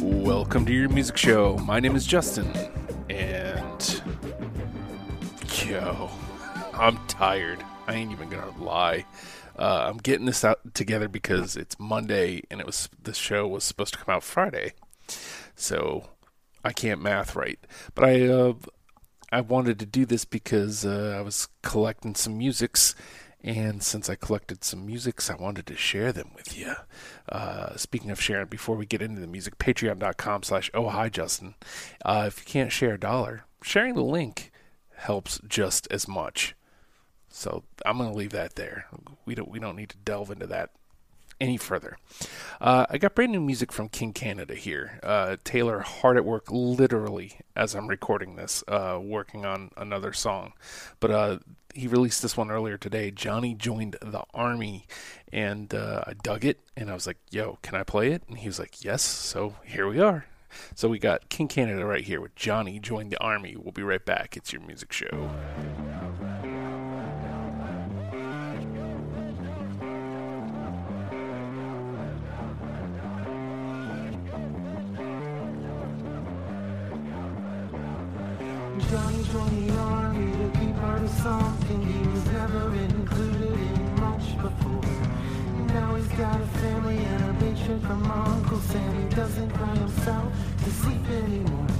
Welcome to your music show. My name is Justin, and yo, I'm tired. I ain't even gonna lie. Uh, I'm getting this out together because it's Monday, and it was the show was supposed to come out Friday, so I can't math right. But I uh, I wanted to do this because uh, I was collecting some musics, and since I collected some musics, I wanted to share them with you. Uh, speaking of sharing, before we get into the music, patreon.com slash oh hi Justin. Uh, if you can't share a dollar, sharing the link helps just as much. So I'm going to leave that there. We don't we don't need to delve into that any further. Uh, I got brand new music from King Canada here. Uh, Taylor hard at work, literally, as I'm recording this, uh, working on another song. But uh, he released this one earlier today. Johnny joined the army, and uh, I dug it, and I was like, "Yo, can I play it?" And he was like, "Yes." So here we are. So we got King Canada right here with Johnny joined the army. We'll be right back. It's your music show. Got a family and a check from Uncle Sam. He doesn't cry himself to sleep anymore.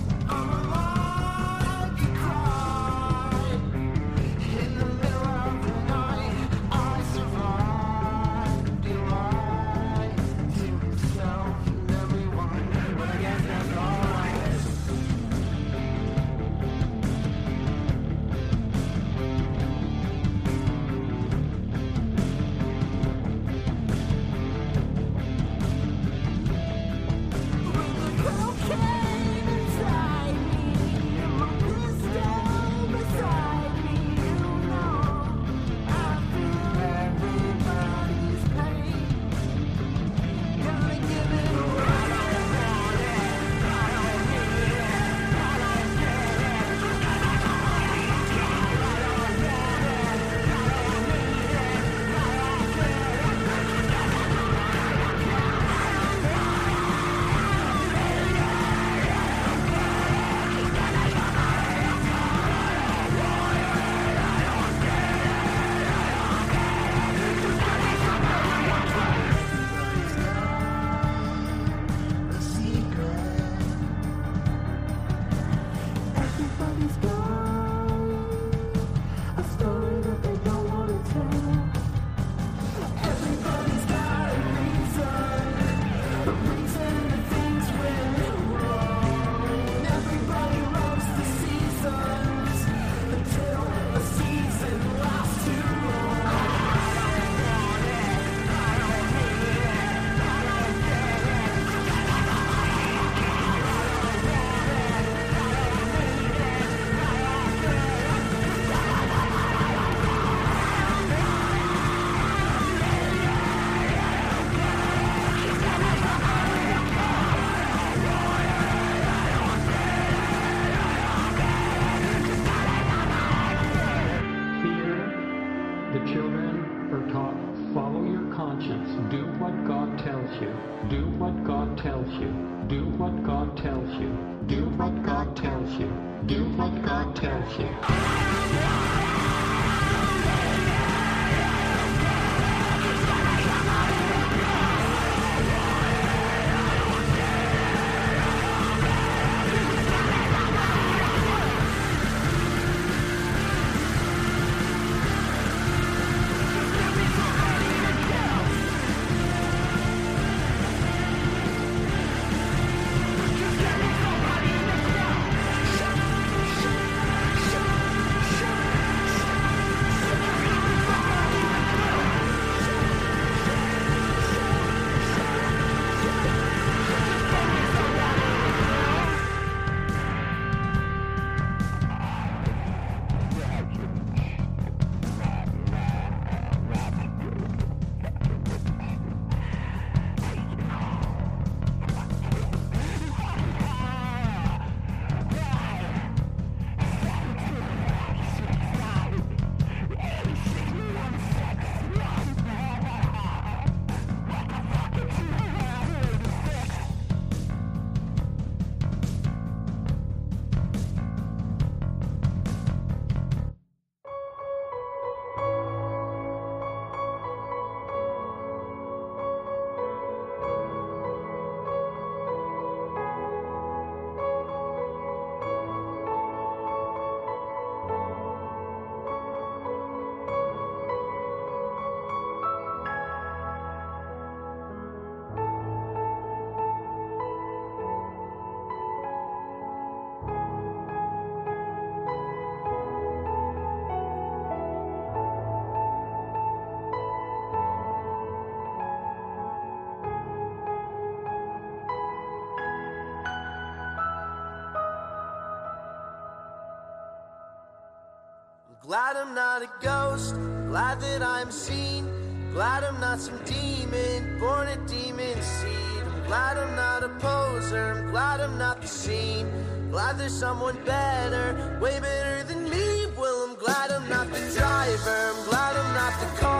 Glad I'm not a ghost, glad that I'm seen. Glad I'm not some demon, born a demon seed. I'm glad I'm not a poser, I'm glad I'm not the scene. Glad there's someone better, way better than me. Well, I'm glad I'm not the driver, I'm glad I'm not the car.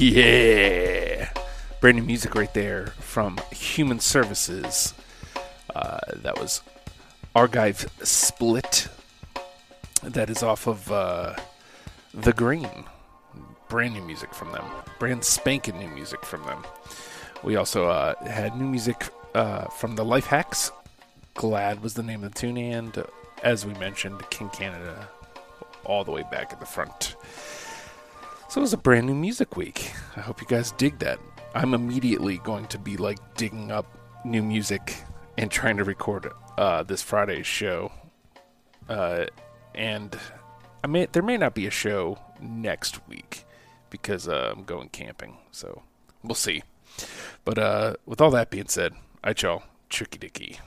Yeah. Brand new music right there from Human Services. Uh, that was Argive Split. That is off of uh, The Green. Brand new music from them. Brand spanking new music from them. We also uh, had new music uh, from the Life Hacks. Glad was the name of the tune, and as we mentioned, King Canada all the way back at the front. So it was a brand new music week. I hope you guys dig that. I'm immediately going to be like digging up new music and trying to record uh, this Friday's show. Uh, and I may there may not be a show next week because uh, I'm going camping. So we'll see. But uh, with all that being said, I y'all, Tricky Dicky.